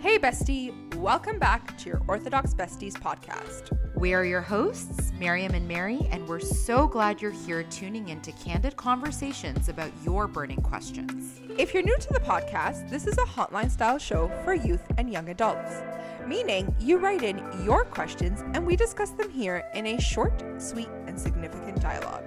Hey, bestie, welcome back to your Orthodox Besties podcast. We are your hosts, Miriam and Mary, and we're so glad you're here tuning into candid conversations about your burning questions. If you're new to the podcast, this is a hotline style show for youth and young adults, meaning you write in your questions and we discuss them here in a short, sweet, and significant dialogue.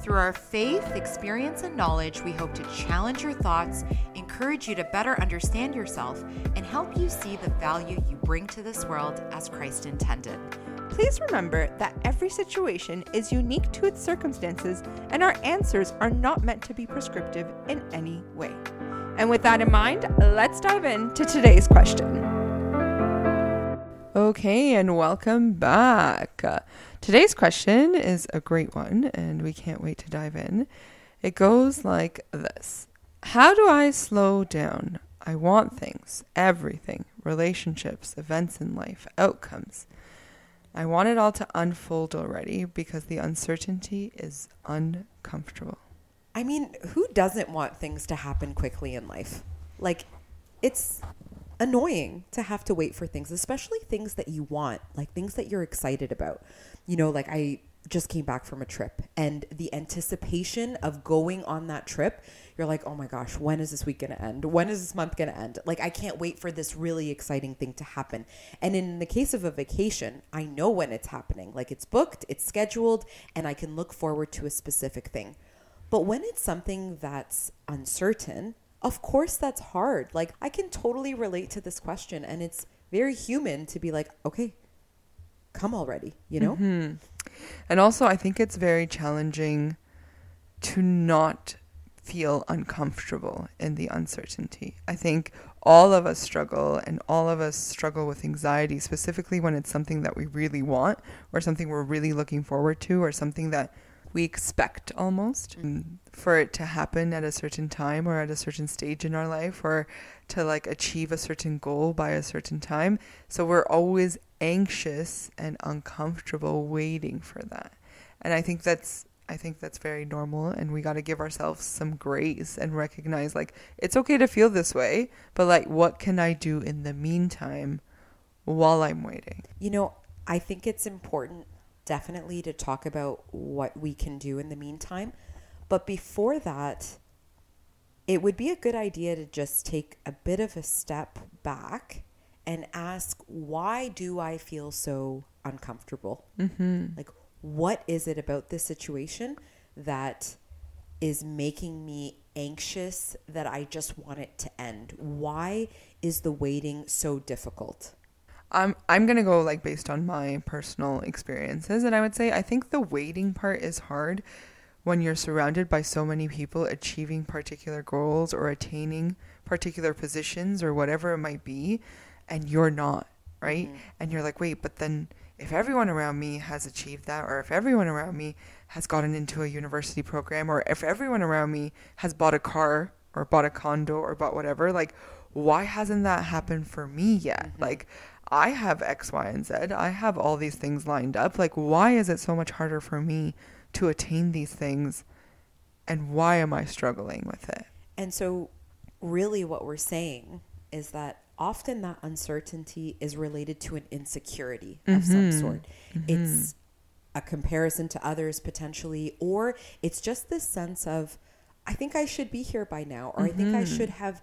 Through our faith, experience, and knowledge, we hope to challenge your thoughts, encourage you to better understand yourself, and help you see the value you bring to this world as Christ intended. Please remember that every situation is unique to its circumstances, and our answers are not meant to be prescriptive in any way. And with that in mind, let's dive into today's question. Okay, and welcome back. Today's question is a great one, and we can't wait to dive in. It goes like this How do I slow down? I want things, everything, relationships, events in life, outcomes. I want it all to unfold already because the uncertainty is uncomfortable. I mean, who doesn't want things to happen quickly in life? Like, it's annoying to have to wait for things, especially things that you want, like things that you're excited about. You know, like I just came back from a trip and the anticipation of going on that trip, you're like, oh my gosh, when is this week going to end? When is this month going to end? Like, I can't wait for this really exciting thing to happen. And in the case of a vacation, I know when it's happening. Like, it's booked, it's scheduled, and I can look forward to a specific thing. But when it's something that's uncertain, of course that's hard. Like, I can totally relate to this question, and it's very human to be like, okay, come already, you know? Mm-hmm. And also, I think it's very challenging to not feel uncomfortable in the uncertainty. I think all of us struggle and all of us struggle with anxiety, specifically when it's something that we really want or something we're really looking forward to or something that we expect almost mm. Mm, for it to happen at a certain time or at a certain stage in our life or to like achieve a certain goal by a certain time. So we're always anxious and uncomfortable waiting for that. And I think that's I think that's very normal and we got to give ourselves some grace and recognize like it's okay to feel this way, but like what can I do in the meantime while I'm waiting? You know, I think it's important definitely to talk about what we can do in the meantime. But before that, it would be a good idea to just take a bit of a step back and ask, why do I feel so uncomfortable? Mm-hmm. Like, what is it about this situation that is making me anxious that I just want it to end? Why is the waiting so difficult? I'm I'm gonna go like based on my personal experiences, and I would say I think the waiting part is hard when you're surrounded by so many people achieving particular goals or attaining particular positions or whatever it might be, and you're not right, Mhm. and you're like, wait, but then if everyone around me has achieved that, or if everyone around me has gotten into a university program, or if everyone around me has bought a car or bought a condo or bought whatever, like why hasn't that happened for me yet? Mhm. Like I have X, Y, and Z. I have all these things lined up. Like, why is it so much harder for me to attain these things? And why am I struggling with it? And so, really, what we're saying is that often that uncertainty is related to an insecurity of some Mhm. sort. It's a comparison to others potentially, or it's just this sense of, I think I should be here by now, or I think I Mhm. should have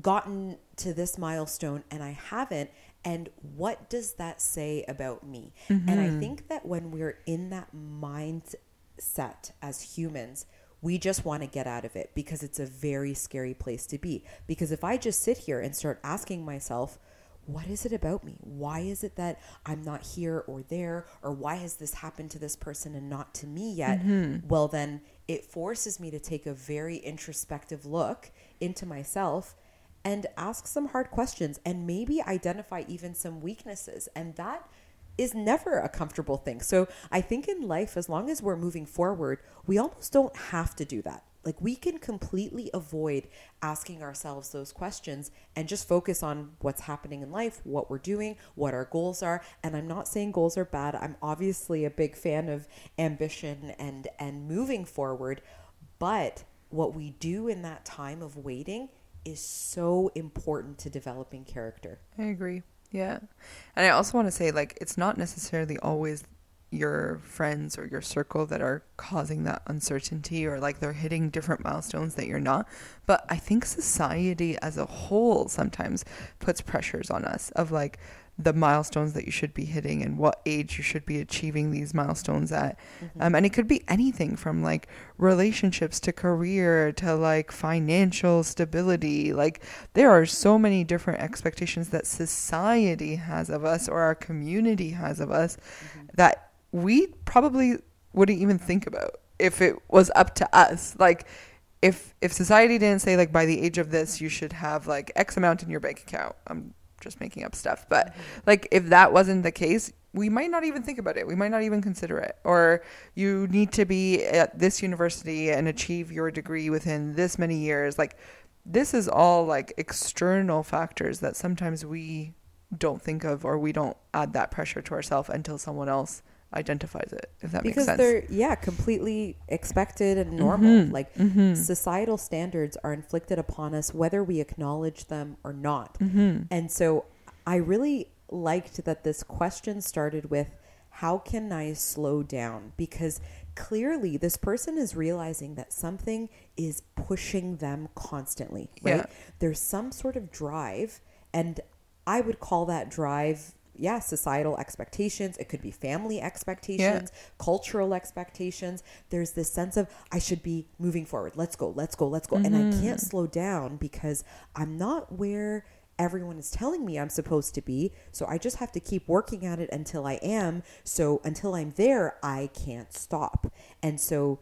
gotten to this milestone and I haven't. And what does that say about me? And I Mhm. think that when we're in that mindset as humans, we just want to get out of it because it's a very scary place to be. Because if I just sit here and start asking myself, what is it about me? Why is it that I'm not here or there? Or why has this happened to this person and not to me yet? Well, then it forces me to take a very introspective look into myself and ask some hard questions and maybe identify even some weaknesses. And that is never a comfortable thing. So I think in life, as long as we're moving forward, we almost don't have to do that. Like we can completely avoid asking ourselves those questions and just focus on what's happening in life, what we're doing, what our goals are. And I'm not saying goals are bad. I'm obviously a big fan of ambition and and moving forward, but what we do in that time of waiting is so important to developing character. I agree. Yeah. And I also want to say, like, it's not necessarily always your friends or your circle that are causing that uncertainty or like they're hitting different milestones that you're not. But I think society as a whole sometimes puts pressures on us of like, the milestones that you should be hitting and what age you should be achieving these milestones at. Mm-hmm. Um, and it could be anything from like relationships to career to like financial stability. Like there are so many different expectations that society has of us or our community has of us mm-hmm. that we probably wouldn't even think about if it was up to us. Like, if if society didn't say like by the age of this you should have like X amount in your bank account, I'm just making up stuff. But mm-hmm. like if that wasn't the case, we might not even think about it. We might not even consider it. Or you need to be at this university and achieve your degree within this many years. Like this is all like external factors that sometimes we don't think of or we don't add that pressure to ourselves until someone else identifies it if that because makes sense they're yeah completely expected and normal mm-hmm. like mm-hmm. societal standards are inflicted upon us whether we acknowledge them or not mm-hmm. and so i really liked that this question started with how can i slow down because clearly this person is realizing that something is pushing them constantly right yeah. there's some sort of drive and i would call that drive yeah, societal expectations. It could be family expectations, yeah. cultural expectations. There's this sense of I should be moving forward. Let's go, let's go, let's go. Mm-hmm. And I can't mm-hmm. slow down because I'm not where everyone is telling me I'm supposed to be. So I just have to keep working at it until I am. So until I'm there, I can't stop. And so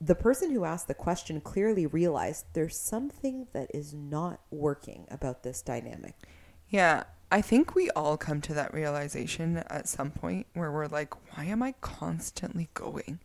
the person who asked the question clearly realized there's something that is not working about this dynamic. Yeah, I think we all come to that realization at some point where we're like, why am I constantly going?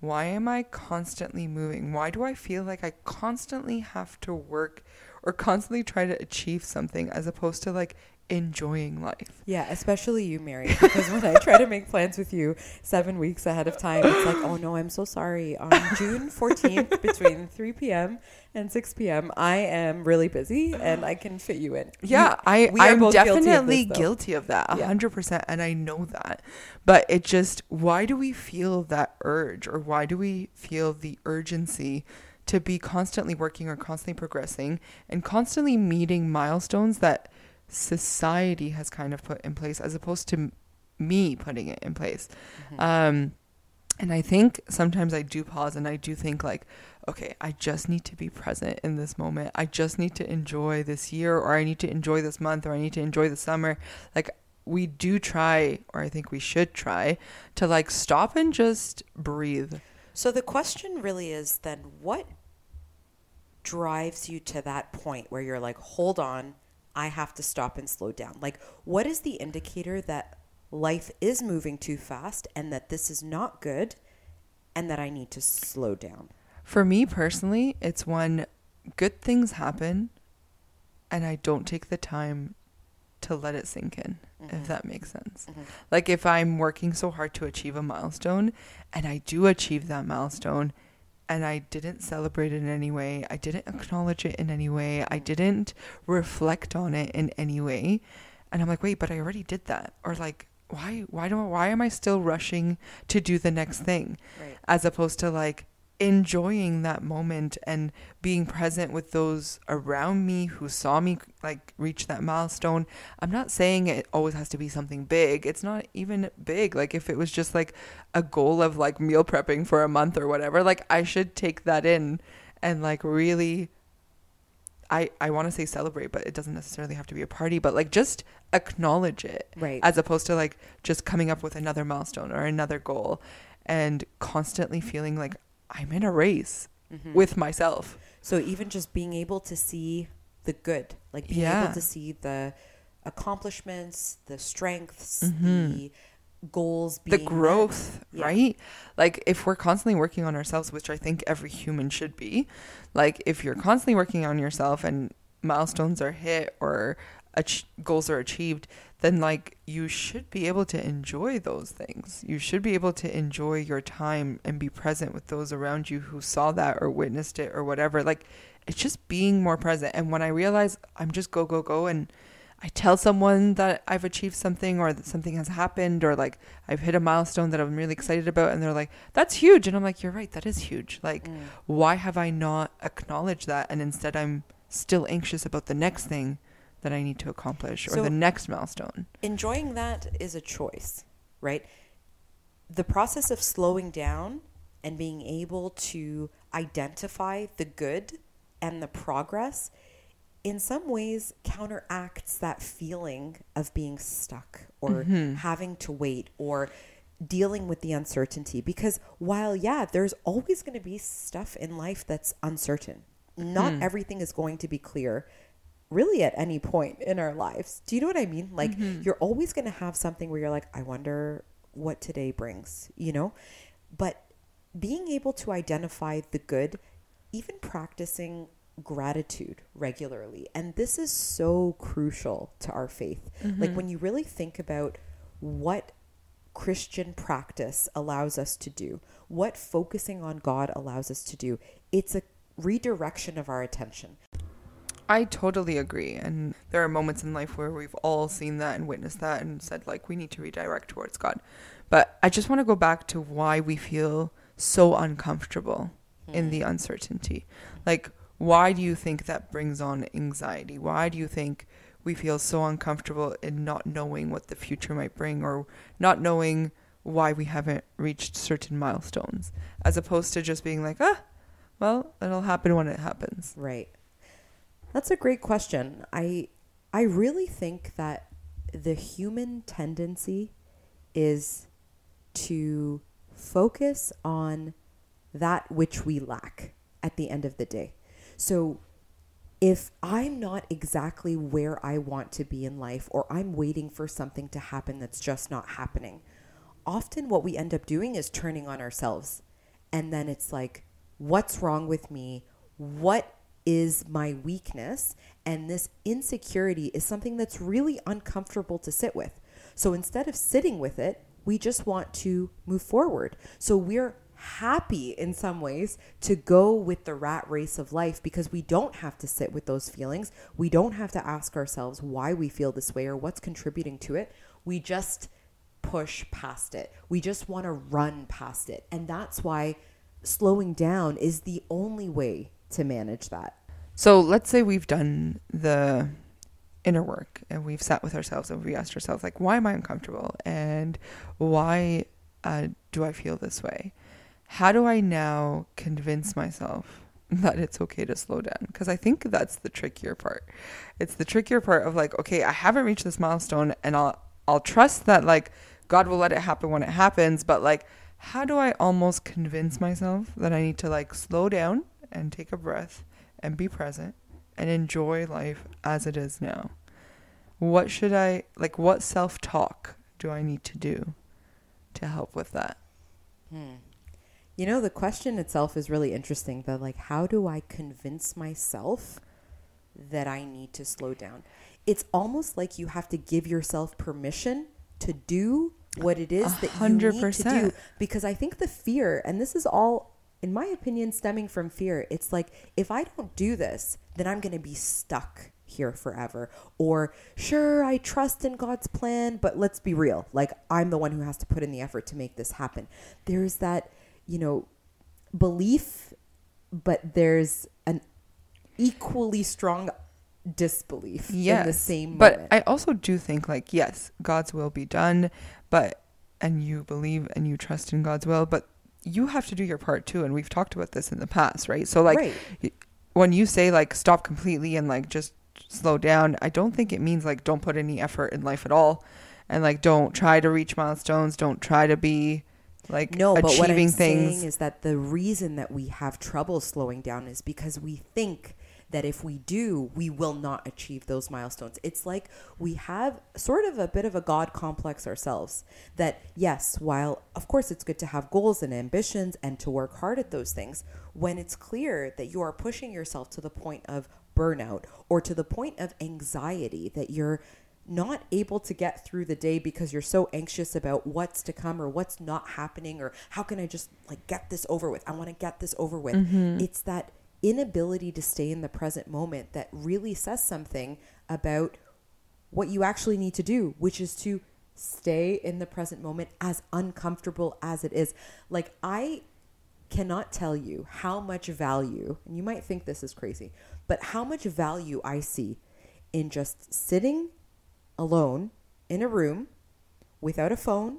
Why am I constantly moving? Why do I feel like I constantly have to work or constantly try to achieve something as opposed to like enjoying life. Yeah, especially you, Mary, because when I try to make plans with you seven weeks ahead of time, it's like, oh no, I'm so sorry. On June 14th, between 3 p.m. and 6 p.m., I am really busy and I can fit you in. Yeah, I, I'm definitely guilty of, this, guilty of that, 100%. Yeah. And I know that. But it just, why do we feel that urge or why do we feel the urgency? To be constantly working or constantly progressing and constantly meeting milestones that society has kind of put in place as opposed to me putting it in place. Mm-hmm. Um, and I think sometimes I do pause and I do think like, okay, I just need to be present in this moment. I just need to enjoy this year or I need to enjoy this month or I need to enjoy the summer. Like we do try or I think we should try to like stop and just breathe. So the question really is then what drives you to that point where you're like, hold on, I have to stop and slow down? Like, what is the indicator that life is moving too fast and that this is not good and that I need to slow down? For me personally, it's when good things happen and I don't take the time to let it sink in, mm-hmm. if that makes sense. Mm-hmm. Like if I'm working so hard to achieve a milestone and I do achieve that milestone and I didn't celebrate it in any way. I didn't acknowledge it in any way. I didn't reflect on it in any way. And I'm like, wait, but I already did that. Or like, why why do I, why am I still rushing to do the next thing? Right. As opposed to like enjoying that moment and being present with those around me who saw me like reach that milestone. I'm not saying it always has to be something big. It's not even big. Like if it was just like a goal of like meal prepping for a month or whatever, like I should take that in and like really I, I want to say celebrate, but it doesn't necessarily have to be a party, but like just acknowledge it. Right. As opposed to like just coming up with another milestone or another goal and constantly feeling like I'm in a race mm-hmm. with myself. So even just being able to see the good, like being yeah. able to see the accomplishments, the strengths, mm-hmm. the goals, the growth, yeah. right? Like if we're constantly working on ourselves, which I think every human should be, like if you're constantly working on yourself and milestones are hit or ach- goals are achieved, then like you should be able to enjoy those things. You should be able to enjoy your time and be present with those around you who saw that or witnessed it or whatever. Like it's just being more present. And when I realize I'm just go, go, go, and I tell someone that I've achieved something or that something has happened or like I've hit a milestone that I'm really excited about, and they're like, that's huge. And I'm like, you're right, that is huge. Like, Mm. why have I not acknowledged that? And instead, I'm still anxious about the next thing that I need to accomplish or So- the next milestone. enjoying that is a choice, right? The process of slowing down and being able to identify the good and the progress in some ways counteracts that feeling of being stuck or mm-hmm. having to wait or dealing with the uncertainty because while yeah there's always going to be stuff in life that's uncertain not mm. everything is going to be clear really at any point in our lives. Do you know what I mean? Like mm-hmm. you're always going to have something where you're like, I wonder what today brings, you know? But being able to identify the good, even practicing gratitude regularly. And this is so crucial to our faith. Like mm-hmm. when you really think about what Christian practice allows us to do, what focusing on God allows us to do, it's a redirection of our attention. I totally agree. And there are moments in life where we've all seen that and witnessed that and said, like, we need to redirect towards God. But I just want to go back to why we feel so uncomfortable in the uncertainty. Like, why do you think that brings on anxiety? Why do you think we feel so uncomfortable in not knowing what the future might bring or not knowing why we haven't reached certain milestones as opposed to just being like, ah, well, it'll happen when it happens. Right. That's a great question. I I really think that the human tendency is to focus on that which we lack at the end of the day. So if I'm not exactly where I want to be in life or I'm waiting for something to happen that's just not happening, often what we end up doing is turning on ourselves. And then it's like, what's wrong with me? What is my weakness? And this insecurity is something that's really uncomfortable to sit with. So instead of sitting with it, we just want to move forward. So we're happy in some ways to go with the rat race of life because we don't have to sit with those feelings. We don't have to ask ourselves why we feel this way or what's contributing to it. We just push past it. We just want to run past it. And that's why slowing down is the only way to manage that. So let's say we've done the inner work and we've sat with ourselves and we asked ourselves like, why am I uncomfortable and why uh, do I feel this way? How do I now convince myself that it's okay to slow down? Because I think that's the trickier part. It's the trickier part of like, okay, I haven't reached this milestone and I'll I'll trust that like God will let it happen when it happens, but like how do I almost convince myself that I need to like slow down and take a breath and be present and enjoy life as it is now? What should I like what self-talk do I need to do to help with that? Hmm. You know, the question itself is really interesting. The like, how do I convince myself that I need to slow down? It's almost like you have to give yourself permission to do what it is that you need to do. Because I think the fear, and this is all, in my opinion, stemming from fear. It's like if I don't do this, then I'm going to be stuck here forever. Or sure, I trust in God's plan, but let's be real. Like I'm the one who has to put in the effort to make this happen. There's that, you know, belief, but there's an equally strong disbelief in the same but moment. I also do think like yes, God's will be done, but and you believe and you trust in God's will, but you have to do your part too. And we've talked about this in the past, right? So like Right. when you say like stop completely and like just slow down, I don't think it means like don't put any effort in life at all, and like don't try to reach milestones, don't try to be like no, but what I'm achieving things. saying is that the reason that we have trouble slowing down is because we think that if we do, we will not achieve those milestones. It's like we have sort of a bit of a God complex ourselves. That, yes, while of course it's good to have goals and ambitions and to work hard at those things, when it's clear that you are pushing yourself to the point of burnout or to the point of anxiety, that you're not able to get through the day because you're so anxious about what's to come or what's not happening or how can I just like get this over with? I want to get this over with. Mm-hmm. It's that inability to stay in the present moment that really says something about what you actually need to do, which is to stay in the present moment as uncomfortable as it is. Like, I cannot tell you how much value, and you might think this is crazy, but how much value I see in just sitting alone in a room without a phone,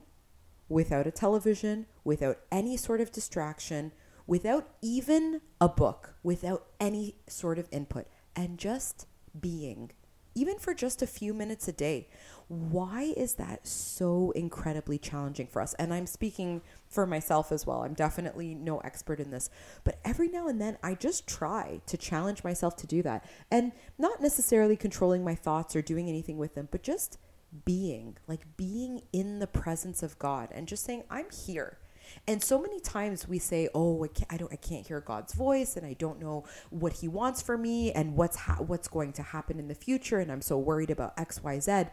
without a television, without any sort of distraction, without even a book, without any sort of input, and just being, even for just a few minutes a day. Why is that so incredibly challenging for us? And I'm speaking for myself as well. I'm definitely no expert in this, but every now and then I just try to challenge myself to do that. And not necessarily controlling my thoughts or doing anything with them, but just being, like being in the presence of God and just saying, I'm here. And so many times we say, "Oh, I can't, I don't, I can't hear God's voice, and I don't know what He wants for me, and what's ha- what's going to happen in the future, and I'm so worried about X, Y, Z."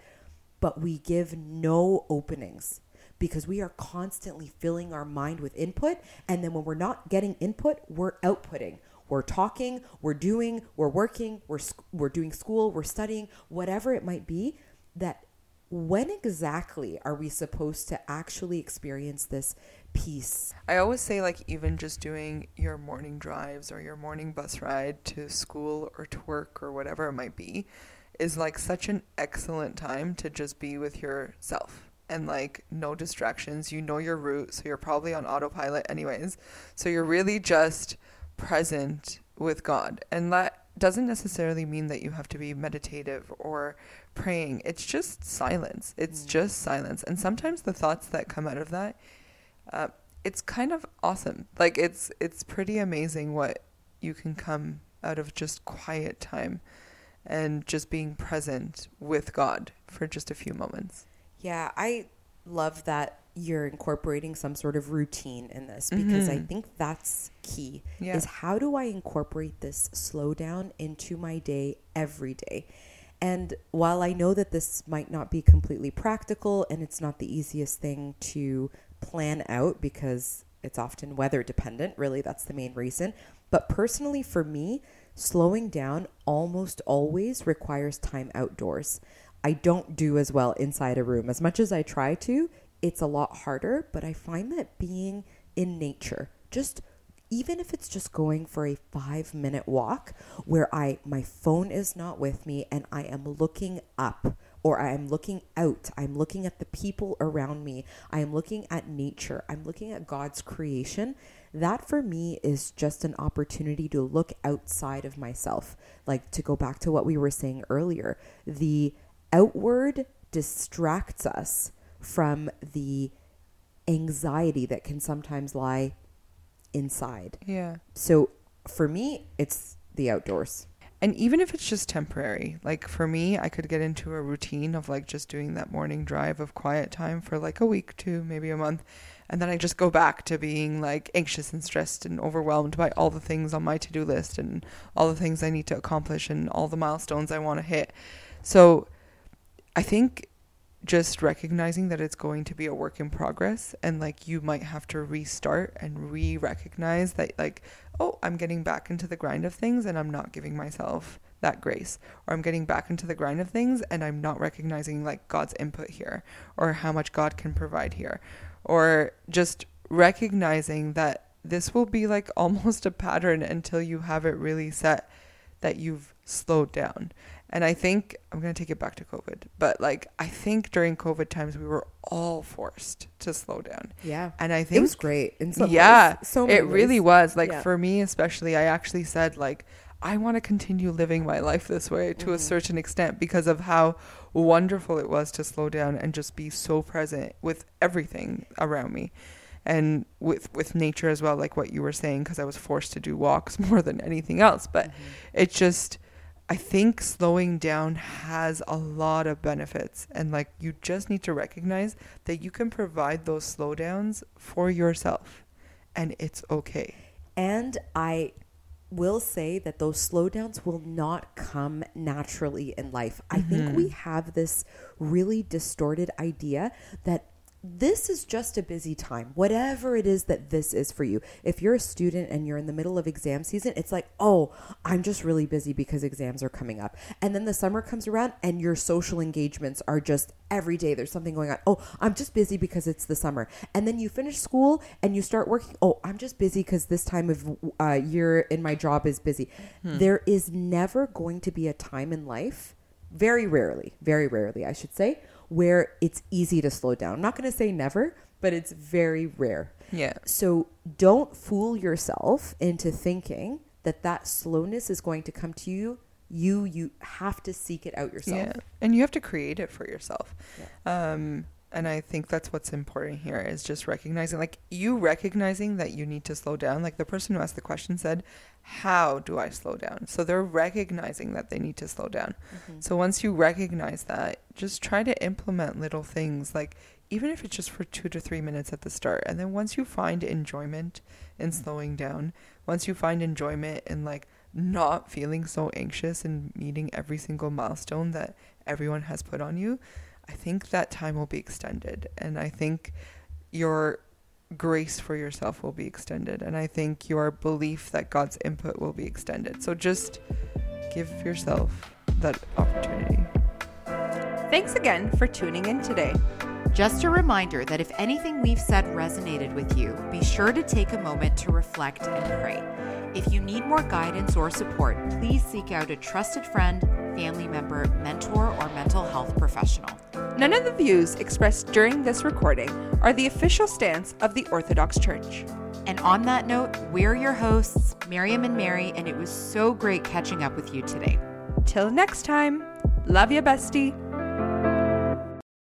But we give no openings because we are constantly filling our mind with input, and then when we're not getting input, we're outputting. We're talking, we're doing, we're working, we're we're doing school, we're studying, whatever it might be. That when exactly are we supposed to actually experience this peace? I always say, like, even just doing your morning drives or your morning bus ride to school or to work or whatever it might be is like such an excellent time to just be with yourself and like no distractions. You know your route, so you're probably on autopilot, anyways. So you're really just present with God. And that doesn't necessarily mean that you have to be meditative or praying. It's just silence. It's mm. just silence. And sometimes the thoughts that come out of that, uh, it's kind of awesome. Like it's it's pretty amazing what you can come out of just quiet time and just being present with God for just a few moments. Yeah, I love that you're incorporating some sort of routine in this because mm-hmm. I think that's key. Yeah. Is how do I incorporate this slowdown into my day every day? And while I know that this might not be completely practical and it's not the easiest thing to plan out because it's often weather dependent, really, that's the main reason. But personally, for me, slowing down almost always requires time outdoors. I don't do as well inside a room. As much as I try to, it's a lot harder, but I find that being in nature, just even if it's just going for a 5 minute walk where I my phone is not with me and I am looking up or I am looking out, I'm looking at the people around me, I am looking at nature, I'm looking at God's creation, that for me is just an opportunity to look outside of myself. Like to go back to what we were saying earlier, the outward distracts us from the anxiety that can sometimes lie inside. Yeah. So for me, it's the outdoors. And even if it's just temporary, like for me, I could get into a routine of like just doing that morning drive of quiet time for like a week to maybe a month. And then I just go back to being like anxious and stressed and overwhelmed by all the things on my to do list and all the things I need to accomplish and all the milestones I want to hit. So I think just recognizing that it's going to be a work in progress and like you might have to restart and re-recognize that like oh i'm getting back into the grind of things and i'm not giving myself that grace. Or i'm getting back into the grind of things and i'm not recognizing like god's input here or how much god can provide here. Or just recognizing that this will be like almost a pattern until you have it really set that you've slowed down and I think I'm going to take it back to COVID, but like I think during COVID times we were all forced to slow down. Yeah. And I think it was great in some yeah, ways. So it ways. really was. Like yeah. for me especially, I actually said like I want to continue living my life this way to mm-hmm. a certain extent because of how wonderful it was to slow down and just be so present with everything around me and with with nature as well like what you were saying because I was forced to do walks more than anything else but mm-hmm. it just I think slowing down has a lot of benefits. And like you just need to recognize that you can provide those slowdowns for yourself and it's okay. And I will say that those slowdowns will not come naturally in life. I mm-hmm. think we have this really distorted idea that this is just a busy time, whatever it is that this is for you. If you're a student and you're in the middle of exam season, it's like, oh, I'm just really busy because exams are coming up. And then the summer comes around and your social engagements are just every day. There's something going on. Oh, I'm just busy because it's the summer. And then you finish school and you start working. Oh, I'm just busy because this time of uh, year in my job is busy. There is never going to be a time in life, very rarely, very rarely, I should say, where it's easy to slow down. I'm not going to say never, but it's very rare. Yeah. So don't fool yourself into thinking that that slowness is going to come to you. You you have to seek it out yourself. Yeah, and you have to create it for yourself. Um, and I think that's what's important here is just recognizing, like you recognizing that you need to slow down. Like the person who asked the question said, "How do I slow down?" So they're recognizing that they need to slow down. Mm-hmm. So once you recognize that, just try to implement little things, like even if it's just for two to three minutes at the start, and then once you find enjoyment in mm-hmm. slowing down, once you find enjoyment in like not feeling so anxious and meeting every single milestone that everyone has put on you, I think that time will be extended. And I think your grace for yourself will be extended. And I think your belief that God's input will be extended. So just give yourself that opportunity. Thanks again for tuning in today. Just a reminder that if anything we've said resonated with you, be sure to take a moment to reflect and pray. If you need more guidance or support, please seek out a trusted friend, family member, mentor, or mental health professional. None of the views expressed during this recording are the official stance of the Orthodox Church. And on that note, we're your hosts, Miriam and Mary, and it was so great catching up with you today. Till next time, love ya, bestie.